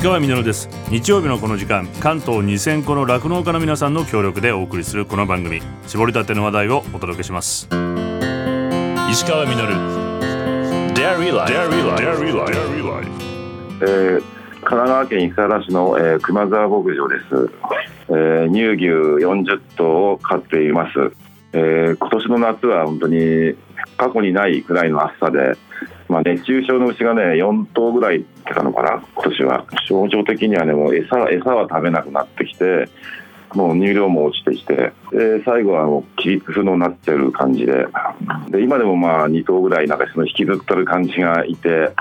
石川稔です。日曜日のこの時間関東2000個の酪農家の皆さんの協力でお送りするこの番組。絞りたての話題をお届けします。石川稔 Dairy Life えー神奈川県伊勢原市の、えー熊沢牧場です、えー乳牛40頭を飼っています、えー今年の夏は本当に過去にないくらいの暑さで、まあ、熱中症の牛がね4頭ぐらい出たのかな今年は。症状的にはねもう餌餌は食べなくなってきてもう乳量も落ちてきてで最後はもう起立不能になっちゃう感じで。で今でもまあ2頭ぐらいなんかその引きずってる感じがいて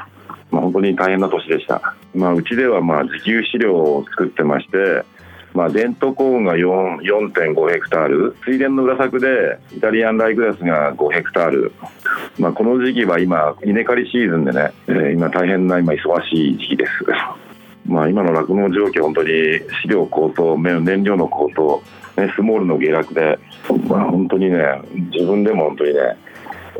まあ、本当に大変な年でした、まあ、うちではまあ自給飼料を作ってまして、まあ、デントコーンが4.5ヘクタール。水田の裏作でイタリアンライグラスが5ヘクタール、まあ、この時期は今稲刈りシーズンでね、えー今大変な今忙しい時期です。まあ今の酪農状況本当に飼料高騰燃料の高騰、ね、スモールの下落で、まあ、本当にね自分でも本当にね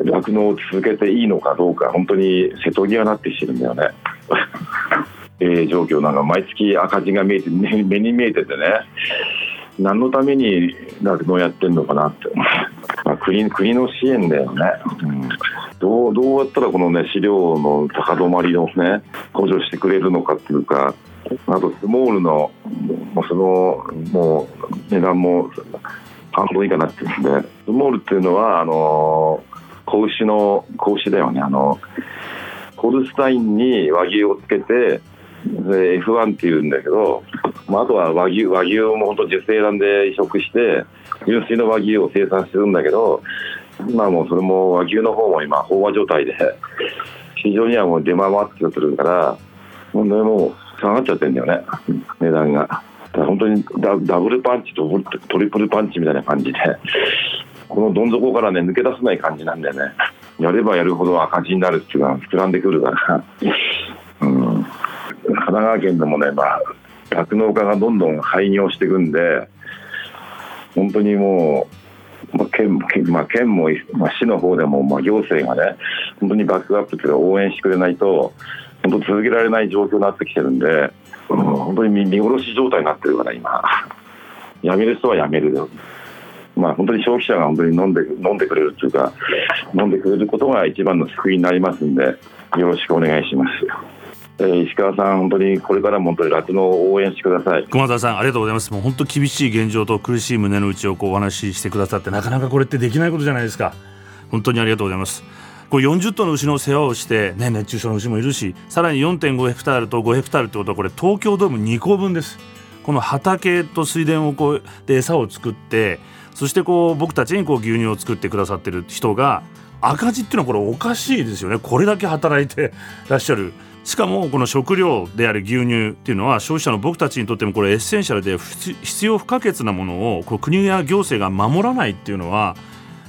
酪農を続けていいのかどうか本当に瀬戸際になってきてるんだよね。えー状況なんか毎月赤字が見えて 目に見えててね。何のために酪農やってんのかなって、まあ、国国の支援だよね、うん、どうどうやったらこのね飼料の高止まりをね補助してくれるのかっていうかあとスモールのもうそのもう値段も半分以下になってるんで。スモールっていうのはあの子牛の子牛だよね。あのホルスタインに和牛をつけてで F1 っていうんだけど、まあ、あとは和牛和牛も本当受精卵で移植して純粋の和牛を生産してるんだけど今もうそれも和牛の方も今飽和状態で市場にはもう出回ってくるからもうねもう下がっちゃってるんだよね値段が。だ本当にダダブルパンチとトリプルパンチみたいな感じでこのどん底からね抜け出せない感じなんだよねやればやるほど赤字になるっていうのは膨らんでくるから、うん、神奈川県でもねまあ酪農家がどんどん廃業していくんで本当にもう、まあ、県,、まあ、県も、まあ、市の方でも、まあ、行政がね本当にバックアップっていうか応援してくれないと本当続けられない状況になってきてるんで、うん、本当に見見殺し状態になってるから今。辞める人は辞めるまあ、本当に消費者が本当に飲んで飲んでくれるというか飲んでくれることが一番の救いになりますんでよろしくお願いします、えー石川さん本当にこれからも本当に酪農を応援してください。熊田さんありがとうございます。もう本当厳しい現状と苦しい胸の内をこうお話ししてくださってなかなかこれってできないことじゃないですか。本当にありがとうございます。これ40頭の牛の世話をして、ね、熱中症の牛もいるしさらに4.5ヘクタールと5ヘクタールってことはこれ東京ドーム2個分です。この畑と水田をこうで餌を作ってそしてこう僕たちにこう牛乳を作ってくださってる人が赤字っていうのはこれおかしいですよね。これだけ働いてらっしゃる。しかもこの食料である牛乳っていうのは消費者の僕たちにとってもこれエッセンシャルで必要不可欠なものをこう国や行政が守らないっていうのは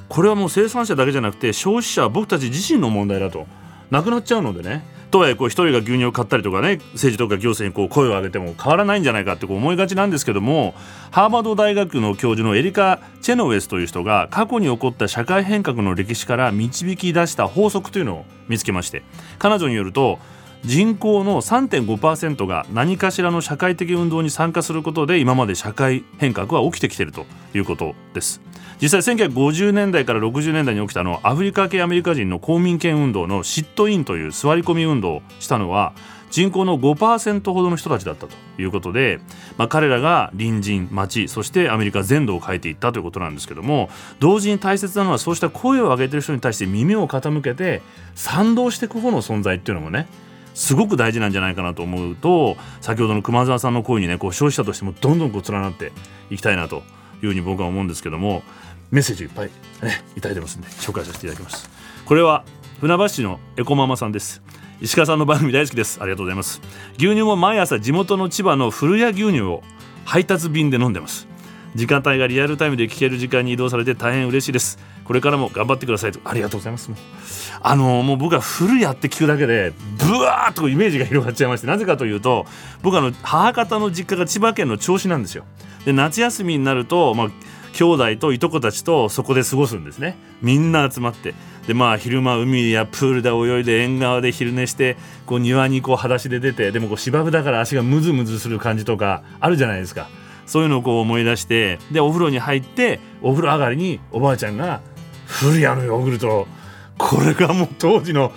これはもう生産者だけじゃなくて消費者は僕たち自身の問題だとなくなっちゃうのでね。とはいえ一人が牛乳を買ったりとかね政治とか行政にこう声を上げても変わらないんじゃないかってこう思いがちなんですけどもハーバード大学の教授のエリカ・チェノウェスという人が過去に起こった社会変革の歴史から導き出した法則というのを見つけまして彼女によると人口の3.5%が何かしらの社会的運動に参加することで今まで社会変革は起きてきているということです。実際1950年代から60年代に起きたのアフリカ系アメリカ人の公民権運動のシットインという座り込み運動をしたのは人口の5%ほどの人たちだったということで、まあ、彼らが隣人町そしてアメリカ全土を変えていったということなんですけども同時に大切なのはそうした声を上げてる人に対して耳を傾けて賛同していく方の存在っていうのもねすごく大事なんじゃないかなと思うと先ほどの熊澤さんの声にねこう消費者としてもどんどんこう連なっていきたいなというふうに僕は思うんですけどもメッセージいっぱい、ね、いただいてますんで紹介させていただきます。これは船橋市のエコママさんです。石川さんの番組大好きです。ありがとうございます。牛乳も毎朝地元の千葉の古谷牛乳を配達便で飲んでます。時間帯がリアルタイムで聞ける時間に移動されて大変嬉しいです。これからも頑張ってくださいと。ありがとうございますあのもう僕は古谷って聞くだけでブワーッとイメージが広がっちゃいましてなぜかというと僕あの母方の実家が千葉県の銚子なんですよ。で夏休みになると、まあ、兄弟といとこたちとそこで過ごすんですね。みんな集まって。でまあ昼間海やプールで泳いで縁側で昼寝してこう庭にこう裸足で出てでもこう芝生だから足がムズムズする感じとかあるじゃないですかそういうのをこう思い出してでお風呂に入ってお風呂上がりにおばあちゃんが古谷のヨーグルトこれがもう当時の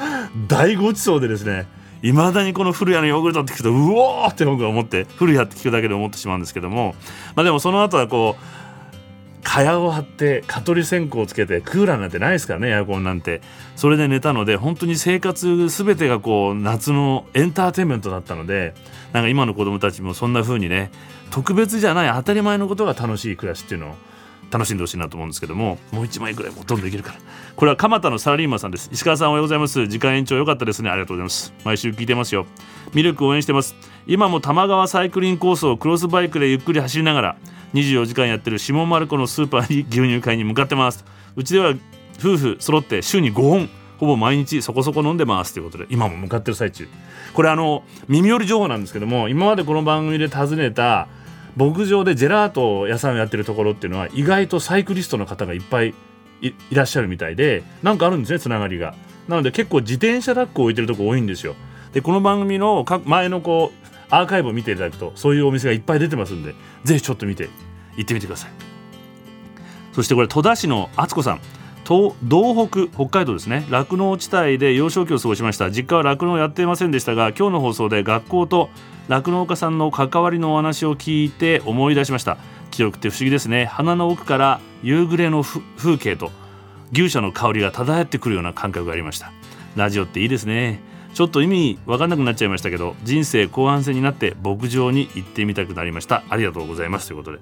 大ごちそうでですねいまだにこの古谷のヨーグルトって聞くとうおーって僕は思って古谷って聞くだけで思ってしまうんですけどもまあでもその後はこう蚊帳を張って蚊取り線香をつけてクーラーなんてないですからねエアコンなんて。それで寝たので本当に生活全てがこう夏のエンターテインメントだったのでなんか今の子供たちもそんな風にね特別じゃない当たり前のことが楽しい暮らしっていうのを楽しんでほしいなと思うんですけどももう1枚ぐらいもとんでいけるから。これは蒲田のサラリーマンさんです。石川さんおはようございます。時間延長良かったですね。ありがとうございます。毎週聞いてますよ。ミルク応援してます。今も玉川サイクリングコースをクロスバイクでゆっくり走りながら24時間やってる下丸子のスーパーに牛乳買いに向かってます。うちでは夫婦揃って週に5本ほぼ毎日そこそこ飲んでますということで今も向かってる最中。これあの耳寄り情報なんですけども今までこの番組で訪ねた牧場でジェラート屋さんをやってるところっていうのは意外とサイクリストの方がいっぱいいらっしゃるみたいでなんかあるんですねつながりが。なので結構自転車ラックを置いてるとこ多いんですよ。でこの番組の前のこうアーカイブを見ていただくとそういうお店がいっぱい出てますんでぜひちょっと見て行ってみてください。そしてこれ戸田市の敦子さん。東北北海道ですね。酪農地帯で幼少期を過ごしました。実家は酪農をやっていませんでしたが今日の放送で学校と酪農家さんの関わりのお話を聞いて思い出しました。記憶って不思議ですね。鼻の奥から夕暮れの風景と牛舎の香りが漂ってくるような感覚がありました。ラジオっていいですね。ちょっと意味わかんなくなっちゃいましたけど人生後半戦になって牧場に行ってみたくなりました。ありがとうございます。ということで。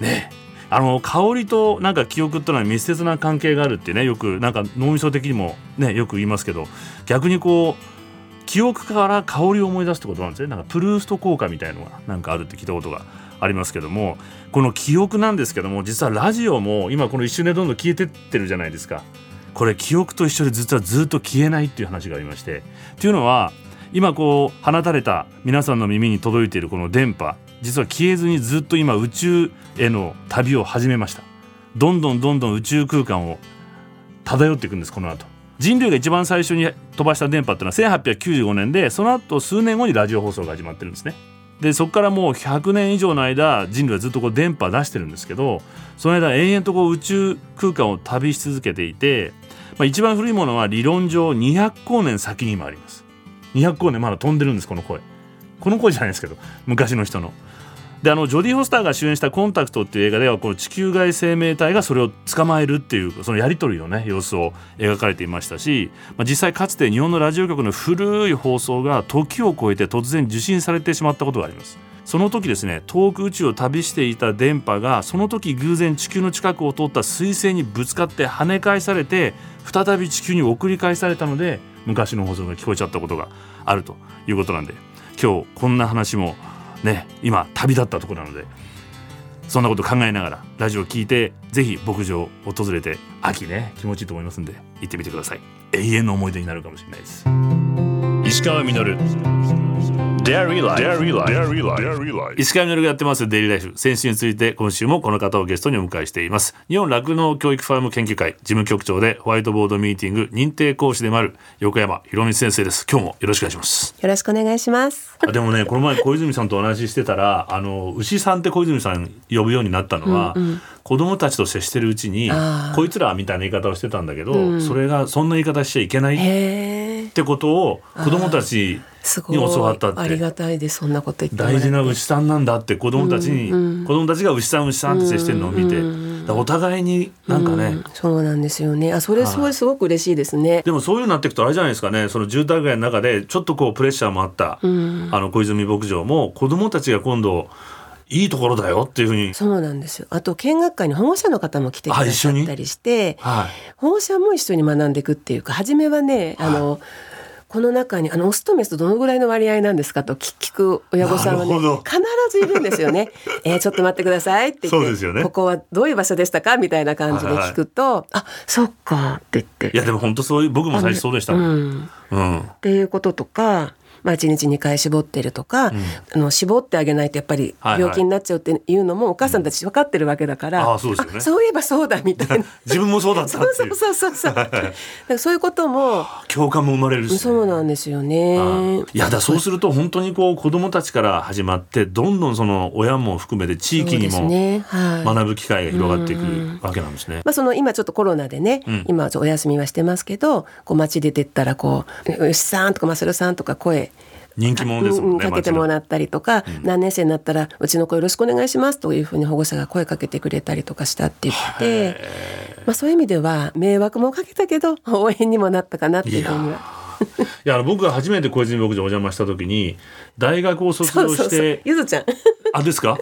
ね。えあの香りとなんか記憶っていうのは密接な関係があるってねよくなんか脳みそ的にもねよく言いますけど逆にこう記憶から香りを思い出すってことなんですね。なんかプルースト効果みたいのがなんかあるって聞いたことがありますけどもこの記憶なんですけども実はラジオも今この一瞬でどんどん消えてってるじゃないですか。これ記憶と一緒で実はずっと消えないっていう話がありまして。っていうのは今こう放たれた皆さんの耳に届いているこの電波実は消えずにずっと今宇宙への旅を始めました。どんどんどんどん宇宙空間を漂っていくんですこの後。人類が一番最初に飛ばした電波っていうのは1895年でその後数年後にラジオ放送が始まってるんですね。でそこからもう100年以上の間人類はずっとこう電波出してるんですけどその間延々とこう宇宙空間を旅し続けていて、まあ、一番古いものは理論上200光年先にもあります。200光年まだ飛んでるんですこの声。この声じゃないですけど昔の人の。であのジョディ・ホスターが主演した「コンタクト」っていう映画ではこの地球外生命体がそれを捕まえるっていうそのやり取りのね様子を描かれていましたし、まあ、実際かつて日本のラジオ局の古い放送が時を超えて突然受信されてしまったことがあります。その時ですね遠く宇宙を旅していた電波がその時偶然地球の近くを通った彗星にぶつかって跳ね返されて再び地球に送り返されたので昔の放送が聞こえちゃったことがあるということなんで今日こんな話もね今旅立ったところなのでそんなこと考えながらラジオを聞いてぜひ牧場を訪れて秋ね気持ちいいと思いますんで行ってみてください。永遠の思い出になるかもしれないです。石川稔。石川稔がやってますデイリーライフ先週について今週もこの方をゲストにお迎えしています。日本酪農教育ファーム研究会事務局長でホワイトボードミーティング認定講師でもある横山博美先生です。今日もよろしくお願いします。よろしくお願いします。でもねこの前小泉さんとお話ししてたらあの牛さんって小泉さん呼ぶようになったのは、うんうん。子供たちと接してるうちにこいつらみたいな言い方をしてたんだけど、うん、それがそんな言い方しちゃいけないってことを子供たちに教わったって。ありがたいです。そんなこと言って大事な牛さんなんだって子供たちに、うんうん、子供たちが牛さん牛さんって接してるのを見て、うんうん、お互いになんかね、うん、そうなんですよね。あそれすごいすごく嬉しいですね、でもそういうなっていくとあれじゃないですかね。その住宅街の中でちょっとこうプレッシャーもあった、あの小泉牧場も子供たちが今度いいところだよっていうふうに。そうなんですよ。あと見学会に保護者の方も来てくださったりして、はい、保護者も一緒に学んでいくっていうか初めはねあの、はいこの中にあのオスとメスとどのぐらいの割合なんですかと聞く親御さんはね必ずいるんですよね。えー、ちょっと待ってくださいって言って、ね、ここはどういう場所でしたかみたいな感じで聞くと、はいはい、あそっかって言って。いやでも本当そういう僕も最初そうでした。うん、うん、っていうこととか。まあ、1日2回絞ってるとか、うん、あの絞ってあげないとやっぱり病気になっちゃうっていうのもお母さんたち分かってるわけだから、うん、あそうですよね、そういえばそうだみたいな。自分もそうだったっていう。そうそうそうそうそう。いうことも 共感も生まれるし、ね、そうなんですよね。いやだそうすると本当にこう子どもたちから始まってどんどんその親も含めて地域にも学ぶ機会が広がっていくわけなんですね。まあ、その今ちょっとコロナでね、うん、今お休みはしてますけどこう街出てったらこう「牛さん」とか「まさるさん」とか声人気者ですもんね、かけてもらったりとか、うん、何年生になったらうちの子よろしくお願いしますというふうに保護者が声かけてくれたりとかしたって言って、まあ、そういう意味では迷惑もかけたけど応援にもなったかなっていうふうには。いや僕が初めて小泉牧場お邪魔した時に大学を卒業してゆずちゃん。あですか？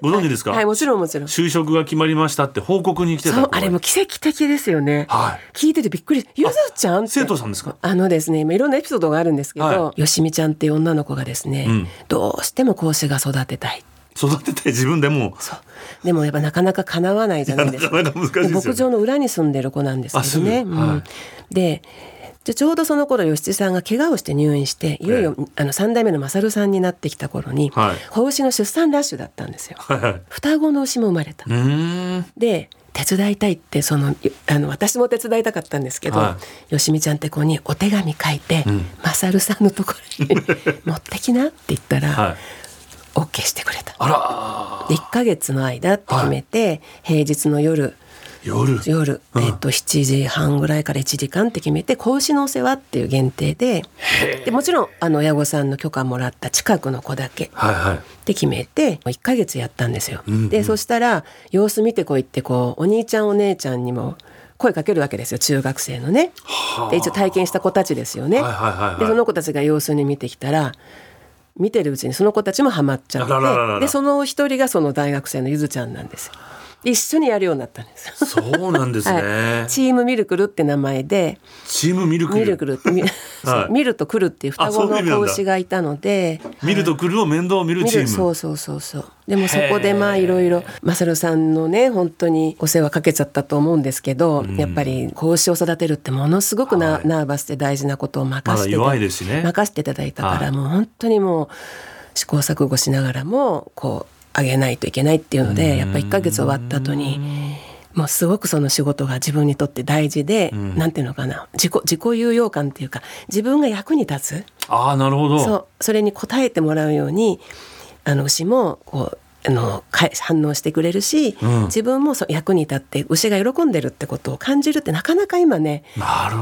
ご存知ですか、はい、はい、もちろんもちろん。就職が決まりましたって報告に来てたあれも奇跡的ですよね、はい、聞いててびっくり。ゆずちゃん生徒さんですか？あのですねいろんなエピソードがあるんですけど、はい、よしみちゃんっていう女の子がですね、うん、どうしても講師が育てたい。育てて自分でもでもやっぱなかなか叶わないじゃないですか。牧場の裏に住んでる子なんですけどね、うん、ででちょうどその頃吉さんが怪我をして入院していよいよ、あの3代目の勝さんになってきた頃に、はい、子牛の出産ラッシュだったんですよ。はい、双子の牛も生まれた。で手伝いたいってそのあの私も手伝いたかったんですけど、はい、よしみちゃんって子にお手紙書いて、うん、マサルさんのところに 持ってきなって言ったら、はい、OK してくれた。あら1か月の間って決めて、はい、平日の夜夜？夜、うん、えっと、7時半ぐらいから1時間って決めて子牛のお世話っていう限定ででもちろんあの親御さんの許可もらった近くの子だけって決めて1か月やったんですよ。うんうん、でそしたら様子見てこいってこうお兄ちゃんお姉ちゃんにも声かけるわけですよ。中学生のね。で一応体験した子たちですよね。でその子たちが様子に見てきたら見てるうちにその子たちもハマっちゃってでその一人がその大学生のゆずちゃんなんですよ。一緒にやるようになったんです。そうなんですね、はい、チームミルクルって名前で。チームミルクル？ミルクルって、はい、見ると来るっていう双子の子牛がいたので。見ると来るを面倒を見るチーム。そうそうそうそう。でもそこでまあいろいろマサルさんのね本当にお世話かけちゃったと思うんですけど、うん、やっぱり子牛を育てるってものすごくな、はい、ナーバスで大事なことを任せて、ま、ね、任せていただいたから、もう本当にもう試行錯誤しながらもこうあげないといけないっていうのでやっぱ1ヶ月終わった後にもうすごくその仕事が自分にとって大事で、うん、なんていうのかな自己自己有用感っていうか自分が役に立つ。あなるほど。そうそれに応えてもらうようにあの牛もこうあの反応してくれるし、うん、自分もそ役に立って牛が喜んでるってことを感じるってなかなか今ね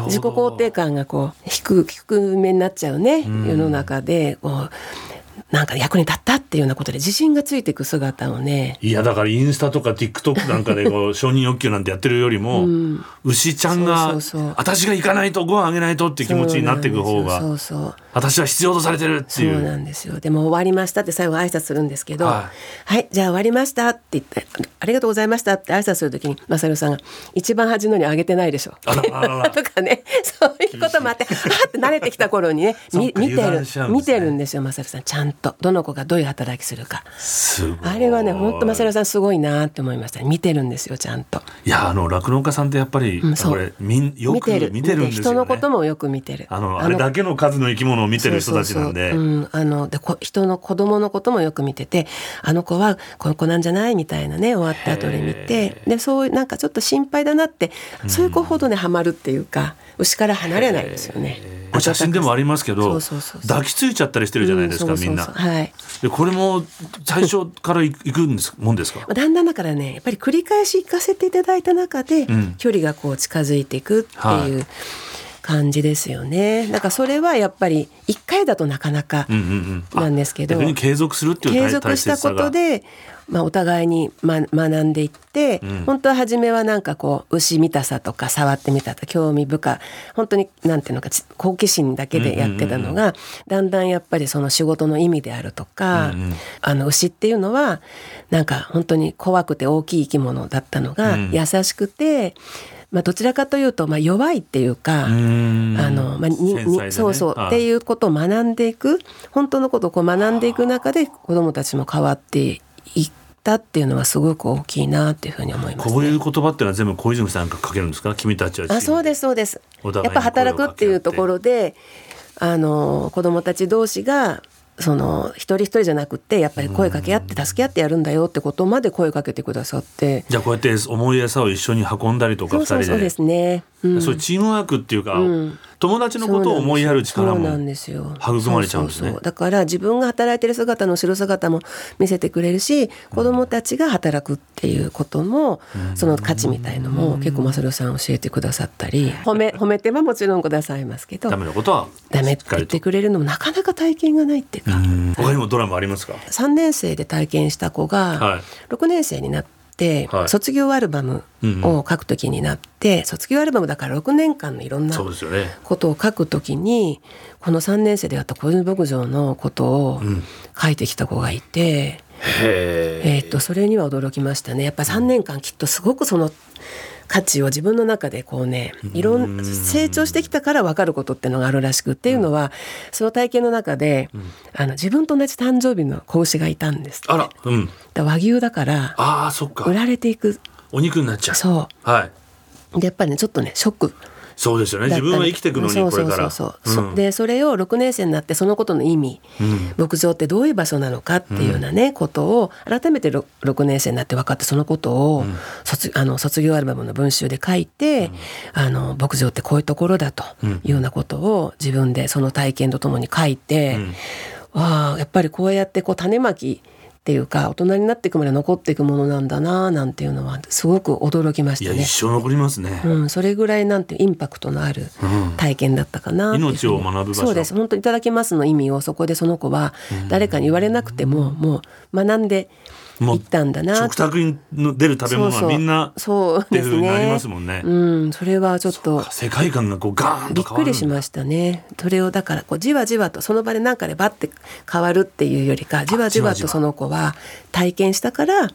自己肯定感がこう低低めになっちゃうね、うん、世の中でこうなんか役に立ったっていうようなことで自信がついていく姿をね。いやだからインスタとか TikTok なんかでこう承認欲求なんてやってるよりも、うん、牛ちゃんが私が行かないとご飯あげないとっていう気持ちになっていく方が。そうそう私は必要とされてるっていう。そうなんですよ。でも終わりましたって最後挨拶するんですけどはい、はい、じゃあ終わりましたって言ってありがとうございましたって挨拶するときにまさるさんが一番端のにあげてないでしょ。とかね。そういうこともあってあって慣れてきた頃にね見てる、ね、見てるんですよまさるさん。ちゃんと。どの子がどういう働きするか。あれはね本当まさるさんすごいなって思いました見てるんですよちゃんと。いやあの酪農家さんってやっぱり、うん、これみんよく見てる見てるんですよ、ね、人のこともよく見てる。あのあれだけの数の生き物を見てる人たちなんで。あのでこ人の子供のこともよく見ててあの子はこの子なんじゃないみたいなね終わった後で見てでそうなんかちょっと心配だなってそういう子ほどねハマるっていうか牛から離れないですよね。写真でもありますけど抱きついちゃったりしてるじゃないですか、みんな。はい、でこれも最初からいくんですもんですか？だんだんだからねやっぱり繰り返し行かせていただいた中で、うん、距離がこう近づいていくっていう。はい感じですよね。だからそれはやっぱり一回だとなかなかなんですけど、うんうんうん、継続するっていう継続したことで、まあ、お互いに、ま、学んでいって、うん、本当は初めはなんかこう牛見たさとか触ってみたと興味深本当になんていうのか好奇心だけでやってたのが、だんだんやっぱりその仕事の意味であるとか、うんうん、あの牛っていうのはなんか本当に怖くて大きい生き物だったのが、優しくて。まあ、どちらかというと、まあ、弱いっていうかあの、まあにね、そうそうっていうことを学んでいく本当のことをこう学んでいく中で子どもたちも変わっていったっていうのはすごく大きいなっていうふうに思います、ね、こういう言葉っていうのは全部小泉さんが書けるんですか？君たちはあそうですそうです。やっぱ働くっていうところであの子どもたち同士がその一人一人じゃなくてやっぱり声かけ合って助け合ってやるんだよってことまで声かけてくださって。じゃあこうやって重い餌を一緒に運んだりとか2人でそうですね、うん、そういうチームワークっていうか、うん。友達のことを思いやる力も育まれちゃうんですね。だから自分が働いてる姿の後ろ姿も見せてくれるし子供たちが働くっていうことも、うん、その価値みたいのも結構正さん教えてくださったり褒め褒めてはもちろんくださいますけどダメなことはダメって言ってくれるのもなかなか体験がないっていうか。他にもドラマありますか？3年生で体験した子が6年生になってて、はい、卒業アルバムを書くときになって、うんうん、卒業アルバムだから6年間のいろんなことを書くときに、ね、この3年生でやった小泉牧場のことを書いてきた子がいて、うん、えー、っとそれには驚きましたね。やっぱり3年間きっとすごくその価値を自分の中でこうねいろん成長してきたから分かることっていうのがあるらしくっていうのはその体験の中で、あの自分と同じ誕生日の子牛がいたんですあら、うん、和牛だからあそっか。売られていく。お肉になっちゃう。そう、はい、でやっぱりねちょっとねショックそうですよね。自分は生きていくのにこれからそうそう。そう、うん、でそれを6年生になってそのことの意味、うん、牧場ってどういう場所なのかっていうようなね、うん、ことを改めて 6, 6年生になって分かってそのことを卒,、あの卒業アルバムの文集で書いて、あの牧場ってこういうところだというようなことを自分でその体験とともに書いて、わあやっぱりこうやってこう種まきっていうか大人になっていくまで残っていくものなんだななんていうのはすごく驚きましたね。一生残りますね。うん、それぐらいなんてインパクトのある体験だったかな、うん、命を学ぶそうです本当いただきますの意味をそこでその子は誰かに言われなくてももう学んで行ったんだな。食卓に出る食べ物はみんなそうですね。なりますもんね。うんそれはちょっと。世界観がこうガーンとびっくりしましたね。それをだからこうじわじわとその場でなんかでバッて変わるっていうよりかじわじわとその子は体験したから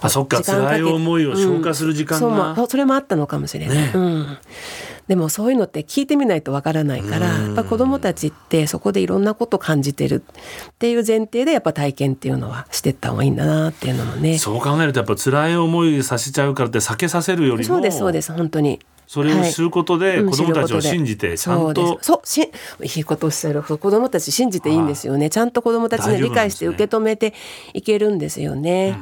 あそっか辛い思いを消化する時間が、うん、そうそれもあったのかもしれない、ね、うんでもそういうのって聞いてみないとわからないからやっぱ子どもたちってそこでいろんなこと感じてるっていう前提でやっぱ体験っていうのはしてった方がいいんだなっていうのもね。そう考えるとやっぱ辛い思いさせちゃうからって避けさせるよりもそうですそうです本当に。それを知ることで、子どもたちを信じてちゃんと、そうしいいことおっしゃる。子どもたち信じていいんですよね。ちゃんと子どもたちに理解して受け止めていけるんですよね。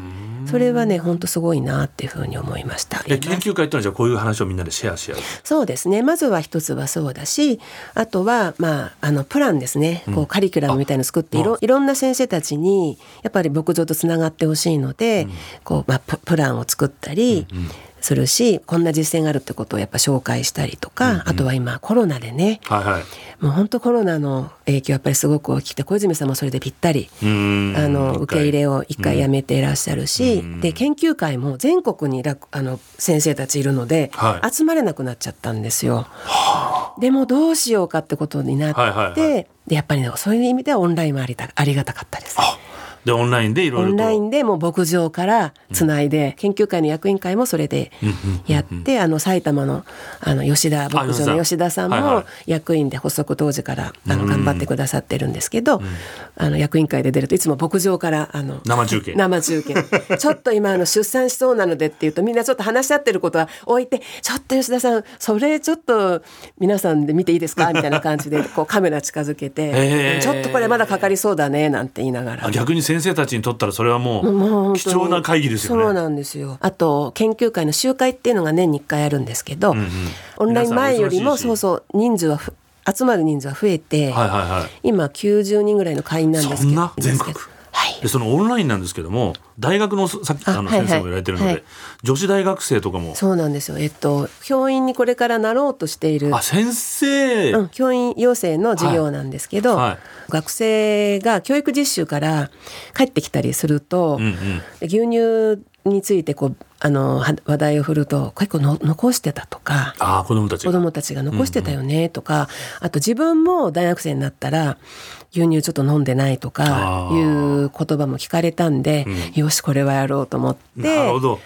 それはね本当すごいなっていうふうに思いました。研究会ってのはじゃあこういう話をみんなでシェアし合う。そうですね。まずは一つはそうだしあとはまああのプランですね、こうカリキュラムみたいの作っていろいろんな先生たちにやっぱり牧場とつながってほしいので、うん、こうまあプランを作ったり、うんうんするしこんな実践があるってことをやっぱ紹介したりとか、うんうん、あとは今コロナでね、はいはい、もう本当コロナの影響やっぱりすごく大きくて小泉さんもそれでぴったりあの受け入れを一回やめていらっしゃるし、で研究会も全国にあの先生たちいるので、はい、集まれなくなっちゃったんですよ。でもどうしようかってことになって、はいはいはい、でやっぱりねそういう意味ではオンラインもありたありがたかったです。でオンラインでいろいろオンラインでもう牧場からつないで、うん、研究会の役員会もそれでやって、あの埼玉のあの吉田牧場の吉田さんも役員で発足当時からあの頑張ってくださってるんですけど、うん、あの役員会で出るといつも牧場からあの生中継。生中継。ちょっと今あの出産しそうなのでっていうとみんなちょっと話し合ってることは置いてちょっと吉田さんそれちょっと皆さんで見ていいですか？みたいな感じでこうカメラ近づけて、ちょっとこれまだかかりそうだねなんて言いながら。逆に先生たちにとったらそれはもう貴重な会議ですよね。そうなんですよ。あと研究会の集会っていうのが年に1回あるんですけど、うんうん、オンライン前よりもそうそう人数は集まる人数は増えて、はいはいはい、今90人ぐらいの会員なんですけど。全国？はい、でそのオンラインなんですけども大学のさっきあの先生も言われてるので、はい。はい、女子大学生とかも。そうなんですよ。えっと教員にこれからなろうとしている。あ先生、うん、教員養成の授業なんですけど、はい、学生が教育実習から帰ってきたりすると、うんうん、牛乳についてこうあの話題を振ると結構の残してたとかあ子供たち子供たちが残してたよねとか、うん。うん、あと自分も大学生になったら牛乳ちょっと飲んでないとかいう言葉も聞かれたんで、うん、よしこれはやろうと思って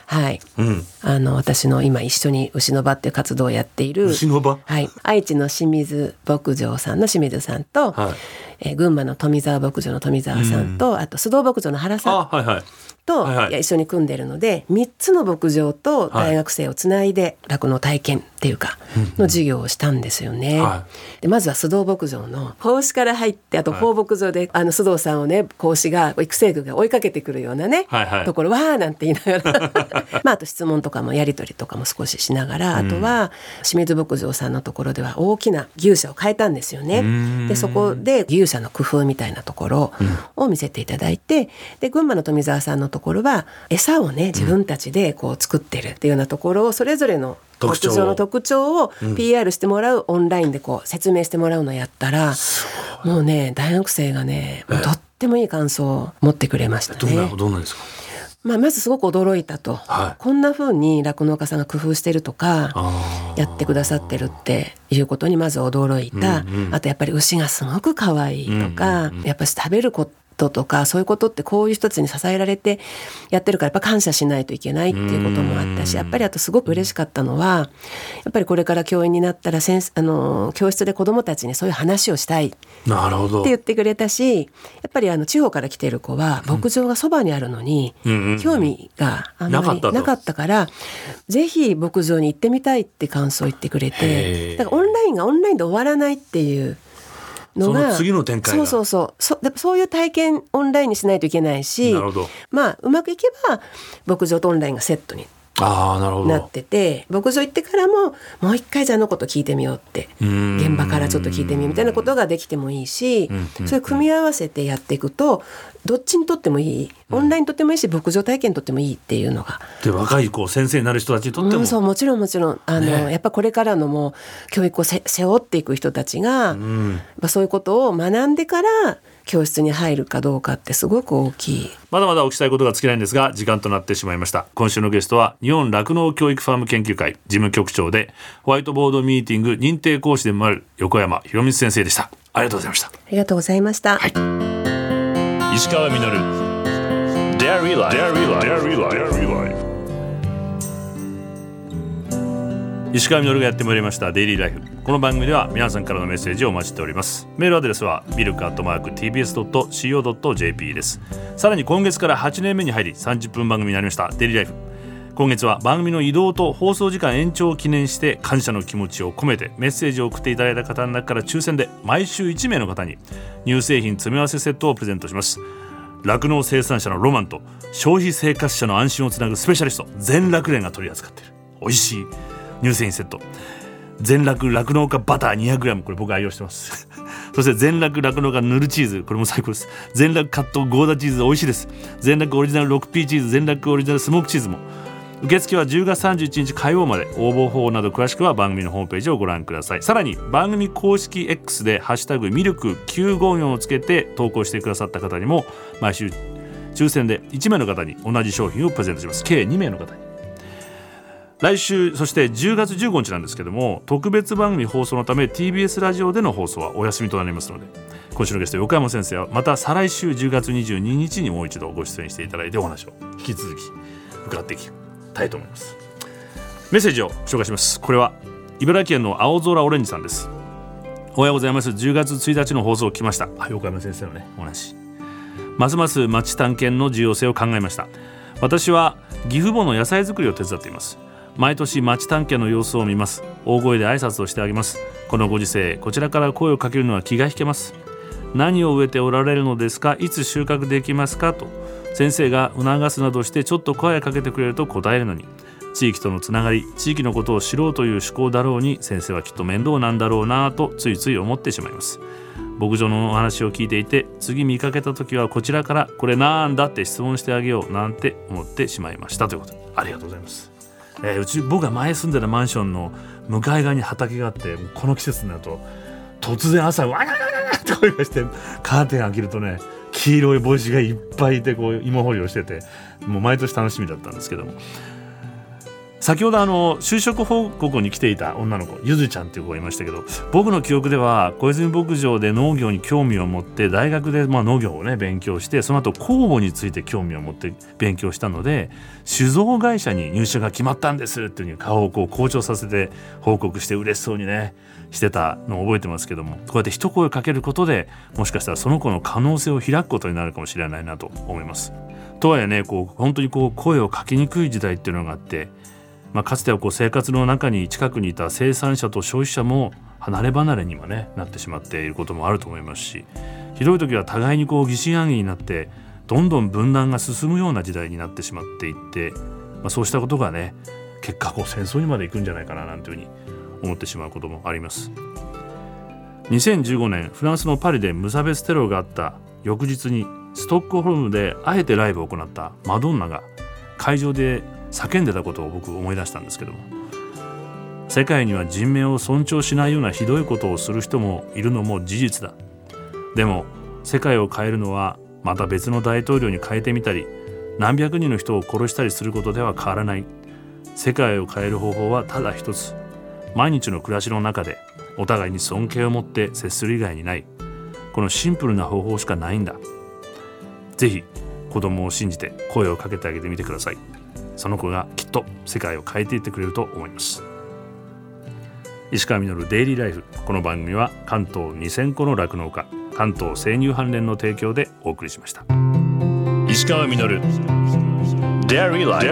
はい、うん、あの私の今一緒に牛の場っていう活動をやっている牛の場、はい、愛知の清水牧場さんの清水さんと、はい、えー、群馬の富澤牧場の富澤さんと、うん、あと須藤牧場の原さん。と一緒に組んでるので、はいはい、3つの牧場と大学生をつないで酪農体験っていうかの授業をしたんですよね。はい、でまずは須藤牧場の子牛から入ってあと放牧場で、はい、あの須藤さんをね子牛が育成具が追いかけてくるようなね、ところわーなんて言いながら。まああと質問とかもやり取りとかも少ししながらあとは清水牧場さんのところでは大きな牛舎を変えたんですよね。でそこで牛舎の工夫みたいなところを見せていただいて、で群馬の富澤さんのところは餌をね自分たちでこう作ってるっていうようなところをそれぞれの牧場の特徴を PR してもらう、オンラインでこう説明してもらうのやったら、もうね大学生がねとってもいい感想を持ってくれましたね。どんなですか？まあ、まずすごく驚いたと、はい、こんなふうに酪農家さんが工夫してるとかやってくださってるっていうことにまず驚いた、うんうん、あとやっぱり牛がすごく可愛いとか、うんうん、やっぱり食べることトとかそういうことってこういう人たちに支えられてやってるからやっぱ感謝しないといけないっていうこともあったしやっぱりあとすごく嬉しかったのはやっぱりこれから教員になったら先あの教室で子どもたちにそういう話をしたいって言ってくれたしやっぱりあの地方から来てる子は牧場がそばにあるのに興味があんまりなかったからぜひ牧場に行ってみたいって感想を言ってくれてだからオンラインがオンラインで終わらないっていうのが次の展開そうそうそう。そそういう体験オンラインにしないといけないしまあうまくいけば牧場とオンラインがセットにあなるほど。なってて牧場行ってからももう一回じゃあのこと聞いてみようって現場からちょっと聞いてみようみたいなことができてもいいしそれ組み合わせてやっていくとどっちにとってもいいオンラインにとってもいいし牧場体験にとってもいいっていうのが。で若い子先生になる人たちにとっても、うん、そうもちろんもちろん。あの、ね、やっぱこれからのもう教育を背負っていく人たちが、うん、そういうことを学んでから教室に入るかどうかってすごく大きい。まだまだお聞きしたいことが尽きないんですが時間となってしまいました。今週のゲストは日本酪農教育ファーム研究会事務局長でホワイトボードミーティング認定講師でもある横山博光先生でした。ありがとうございました。ありがとうございました、はい、石川稔。Dairy Life 石川みのるがやってまいりましたデイリーライフ。この番組では皆さんからのメッセージをお待ちしております。メールアドレスはミルクアットマーク TBS.CO.JP です。さらに今月から8年目に入り30分番組になりましたデイリーライフ。今月は番組の移動と放送時間延長を記念して感謝の気持ちを込めてメッセージを送っていただいた方の中から抽選で毎週1名の方に乳製品詰め合わせセットをプレゼントします。酪農生産者のロマンと消費生活者の安心をつなぐスペシャリスト全酪連が取り扱っている美味しい乳製品セット全酪酪農家バター 200g これ僕愛用してます。そして全酪酪農家ぬるチーズ。これも最高です。全酪カットゴーダチーズ。美味しいです。全酪オリジナル 6P チーズ。全酪オリジナルスモークチーズも。受付は10月31日火曜まで。応募方法など詳しくは番組のホームページをご覧ください。さらに番組公式 X で「ハッシュタグミルク954」をつけて投稿してくださった方にも毎週抽選で1名の方に同じ商品をプレゼントします。計2名の方に。来週そして10月15日なんですけども特別番組放送のため TBS ラジオでの放送はお休みとなりますので今週のゲスト横山先生はまた再来週10月22日にもう一度ご出演していただいてお話を引き続き伺っていきたいと思います。メッセージを紹介します。これは茨城県の青空オレンジさんです。おはようございます。10月1日の放送を来ました。横山先生のね。お話。ますます町探検の重要性を考えました。私は岐阜母の野菜作りを手伝っています毎年町探検の様子を見ます。大声で挨拶をしてあげます。このご時世こちらから声をかけるのは気が引けます。何を植えておられるのですか？いつ収穫できますか？と先生が促すなどしてちょっと声をかけてくれると答えるのに。地域とのつながり地域のことを知ろうという思考だろうに先生はきっと面倒なんだろうなとついつい思ってしまいます。牧場のお話を聞いていて次見かけた時はこちらからこれなんだって質問してあげようなんて思ってしまいました。ということありがとうございます。えー、うち僕が前住んでたマンションの向かい側に畑があってこの季節になると突然朝わらららって声がしてカーテン開けるとね黄色い帽子がいっぱいいてこう芋掘りをしててもう毎年楽しみだったんですけども。先ほどあの就職報告に来ていた女の子ゆずちゃんっていう子がいましたけど僕の記憶では小泉牧場で農業に興味を持って大学でまあ農業をね勉強してその後酵母について興味を持って勉強したので酒造会社に入社が決まったんですっていうふうに顔をこう好調させて報告して嬉しそうにねしてたのを覚えてますけどもこうやって一声かけることでもしかしたらその子の可能性を開くことになるかもしれないなと思います。とはいえねこう本当にこう声をかけにくい時代っていうのがあってまあ、かつてはこう生活の中に近くにいた生産者と消費者も離れ離れにはねなってしまっていることもあると思いますしひどい時は互いにこう疑心暗鬼になってどんどん分断が進むような時代になってしまっていって、まあ、そうしたことがね結果こう戦争にまで行くんじゃないかななんていうふうに思ってしまうこともあります。2015年フランスのパリで無差別テロがあった翌日にストックホルムであえてライブを行ったマドンナが会場で叫んでたことを僕思い出したんですけども。世界には人命を尊重しないようなひどいことをする人もいるのも事実だ。でも世界を変えるのはまた別の大統領に変えてみたり何百人の人を殺したりすることでは変わらない。世界を変える方法はただ一つ。毎日の暮らしの中でお互いに尊敬を持って接する以外にない。このシンプルな方法しかないんだ。ぜひ子供を信じて声をかけてあげてみてください。その子がきっと世界を変えていってくれると思います。石川稔デイリーライフこの番組は関東2000個の酪農家関東生乳関連の提供でお送りしました。石川稔。Dairy Life